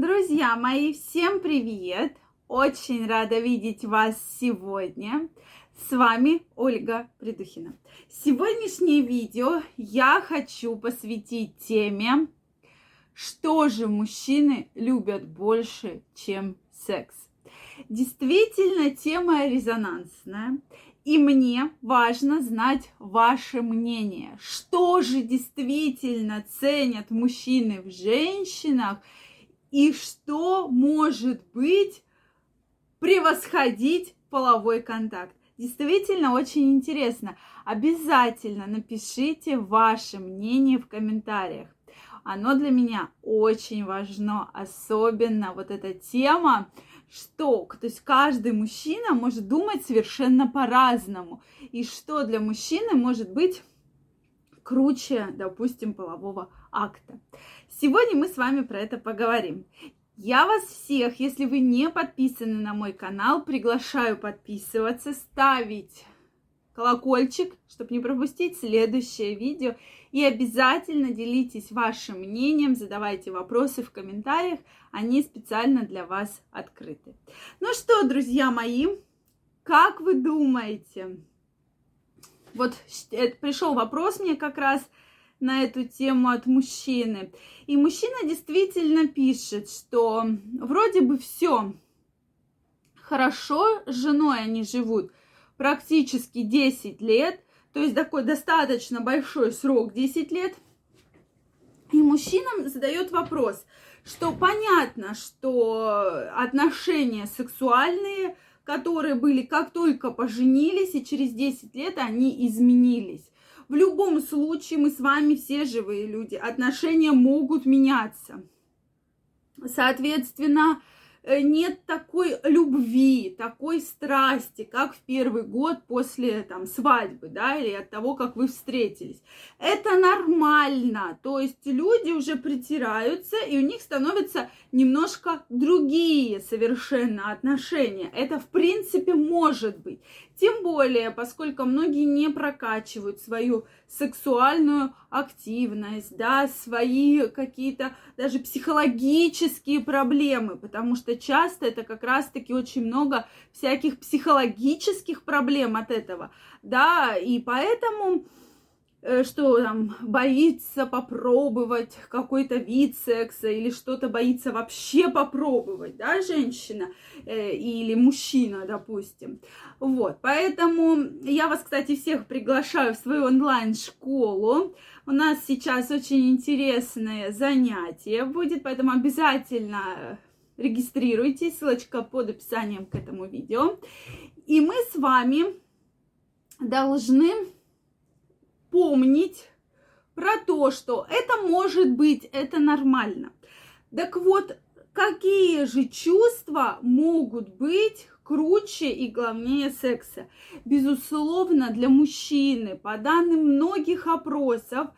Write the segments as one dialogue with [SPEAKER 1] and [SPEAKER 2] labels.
[SPEAKER 1] Друзья мои, всем привет! Очень рада видеть вас сегодня. С вами Ольга Придухина. Сегодняшнее видео я хочу посвятить теме, что же мужчины любят больше, чем секс. Действительно, тема резонансная. И мне важно знать ваше мнение. Что же действительно ценят мужчины в женщинах и что может быть превосходить половой контакт. Действительно очень интересно. Обязательно напишите ваше мнение в комментариях. Оно для меня очень важно, особенно вот эта тема, что, то есть каждый мужчина может думать совершенно по-разному, и что для мужчины может быть круче, допустим, полового акта. Сегодня мы с вами про это поговорим. Я вас всех, если вы не подписаны на мой канал, приглашаю подписываться, ставить колокольчик, чтобы не пропустить следующее видео. И обязательно делитесь вашим мнением, задавайте вопросы в комментариях, они специально для вас открыты. Ну что, друзья мои, как вы думаете? Вот пришел вопрос мне как раз на эту тему от мужчины. И мужчина действительно пишет, что вроде бы все хорошо, с женой они живут практически 10 лет, то есть такой достаточно большой срок 10 лет. И мужчина задает вопрос, что понятно, что отношения сексуальные, которые были как только поженились, и через 10 лет они изменились. В любом случае мы с вами все живые люди, отношения могут меняться. Соответственно, нет такой любви, такой страсти, как в первый год после там, свадьбы, да, или от того, как вы встретились. Это нормально, то есть люди уже притираются, и у них становятся немножко другие совершенно отношения. Это, в принципе, может быть. Тем более, поскольку многие не прокачивают свою сексуальную активность, да, свои какие-то даже психологические проблемы, потому что часто это как раз-таки очень много всяких психологических проблем от этого, да, и поэтому Э, что там боится попробовать какой-то вид секса или что-то боится вообще попробовать, да, женщина э, или мужчина, допустим. Вот, поэтому я вас, кстати, всех приглашаю в свою онлайн-школу. У нас сейчас очень интересное занятие будет, поэтому обязательно регистрируйтесь, ссылочка под описанием к этому видео. И мы с вами должны помнить про то, что это может быть, это нормально. Так вот, какие же чувства могут быть круче и главнее секса? Безусловно, для мужчины, по данным многих опросов,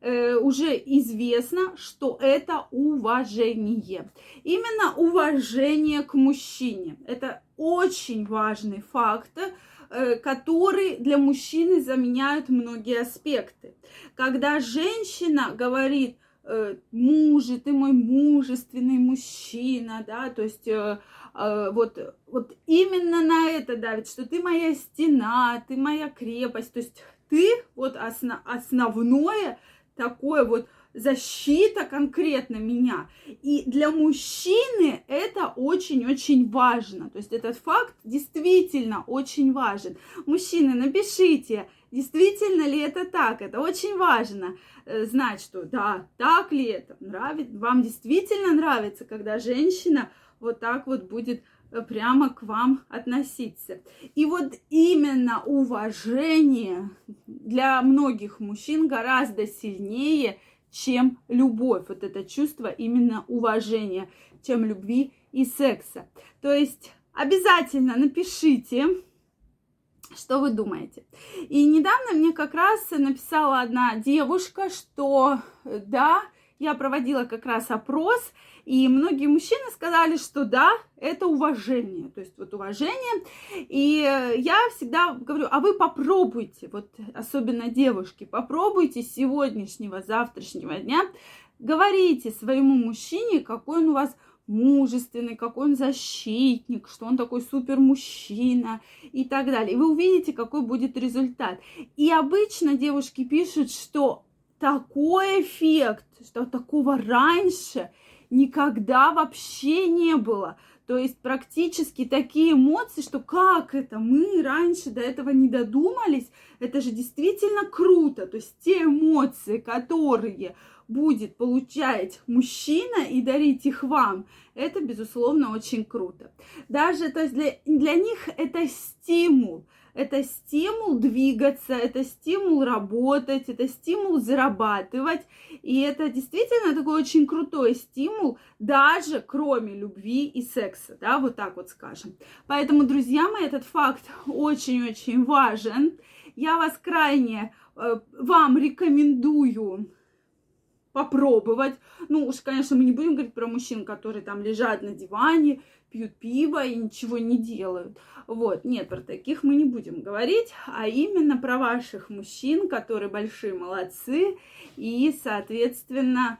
[SPEAKER 1] э, уже известно, что это уважение. Именно уважение к мужчине. Это очень важный фактор, Э, которые для мужчины заменяют многие аспекты. Когда женщина говорит, э, мужи, ты мой мужественный мужчина, да, то есть э, вот, вот именно на это давит, что ты моя стена, ты моя крепость, то есть ты вот основ, основное такое вот защита конкретно меня. И для мужчины это очень-очень важно. То есть этот факт действительно очень важен. Мужчины, напишите, действительно ли это так. Это очень важно э, знать, что да, так ли это. Нравится, вам действительно нравится, когда женщина вот так вот будет э, прямо к вам относиться. И вот именно уважение для многих мужчин гораздо сильнее, чем любовь. Вот это чувство именно уважения, чем любви и секса. То есть обязательно напишите, что вы думаете. И недавно мне как раз написала одна девушка, что да, я проводила как раз опрос, и многие мужчины сказали, что да, это уважение. То есть вот уважение. И я всегда говорю, а вы попробуйте, вот особенно девушки, попробуйте сегодняшнего, завтрашнего дня, говорите своему мужчине, какой он у вас мужественный, какой он защитник, что он такой супер мужчина и так далее. И вы увидите, какой будет результат. И обычно девушки пишут, что такой эффект, что такого раньше никогда вообще не было. То есть практически такие эмоции, что как это мы раньше до этого не додумались, это же действительно круто. То есть те эмоции, которые будет получать мужчина и дарить их вам, это, безусловно, очень круто. Даже, то есть для, для них это стимул. Это стимул двигаться, это стимул работать, это стимул зарабатывать. И это действительно такой очень крутой стимул, даже кроме любви и секса, да, вот так вот скажем. Поэтому, друзья мои, этот факт очень-очень важен. Я вас крайне э, вам рекомендую попробовать. Ну уж, конечно, мы не будем говорить про мужчин, которые там лежат на диване, пьют пиво и ничего не делают. Вот, нет, про таких мы не будем говорить, а именно про ваших мужчин, которые большие молодцы и, соответственно,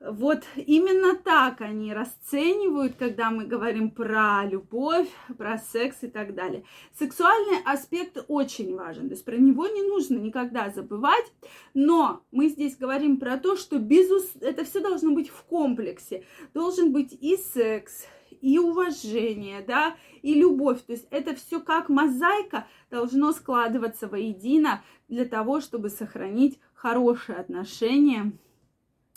[SPEAKER 1] вот именно так они расценивают, когда мы говорим про любовь, про секс и так далее. Сексуальный аспект очень важен, то есть про него не нужно никогда забывать, но мы здесь говорим про то, что безус... это все должно быть в комплексе. Должен быть и секс, и уважение, да, и любовь. То есть это все как мозаика должно складываться воедино для того, чтобы сохранить хорошие отношения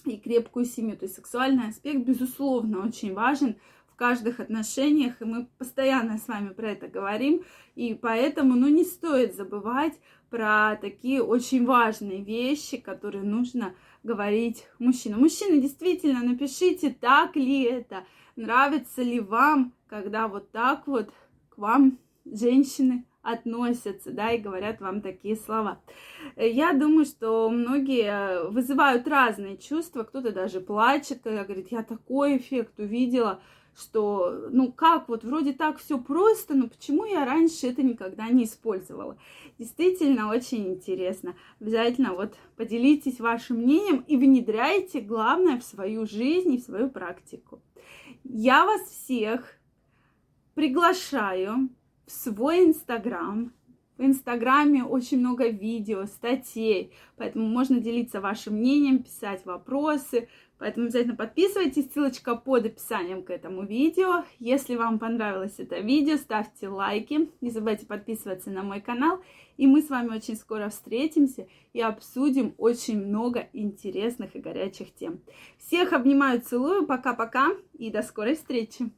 [SPEAKER 1] и крепкую семью. То есть сексуальный аспект, безусловно, очень важен в каждых отношениях, и мы постоянно с вами про это говорим, и поэтому, ну, не стоит забывать про такие очень важные вещи, которые нужно говорить мужчинам. Мужчины, действительно, напишите, так ли это, нравится ли вам, когда вот так вот к вам женщины относятся, да, и говорят вам такие слова. Я думаю, что многие вызывают разные чувства, кто-то даже плачет, говорит, я такой эффект увидела, что, ну как, вот вроде так все просто, но почему я раньше это никогда не использовала? Действительно очень интересно. Обязательно вот поделитесь вашим мнением и внедряйте, главное, в свою жизнь и в свою практику. Я вас всех приглашаю свой Инстаграм. В Инстаграме очень много видео, статей, поэтому можно делиться вашим мнением, писать вопросы. Поэтому обязательно подписывайтесь, ссылочка под описанием к этому видео. Если вам понравилось это видео, ставьте лайки, не забывайте подписываться на мой канал. И мы с вами очень скоро встретимся и обсудим очень много интересных и горячих тем. Всех обнимаю, целую, пока-пока и до скорой встречи!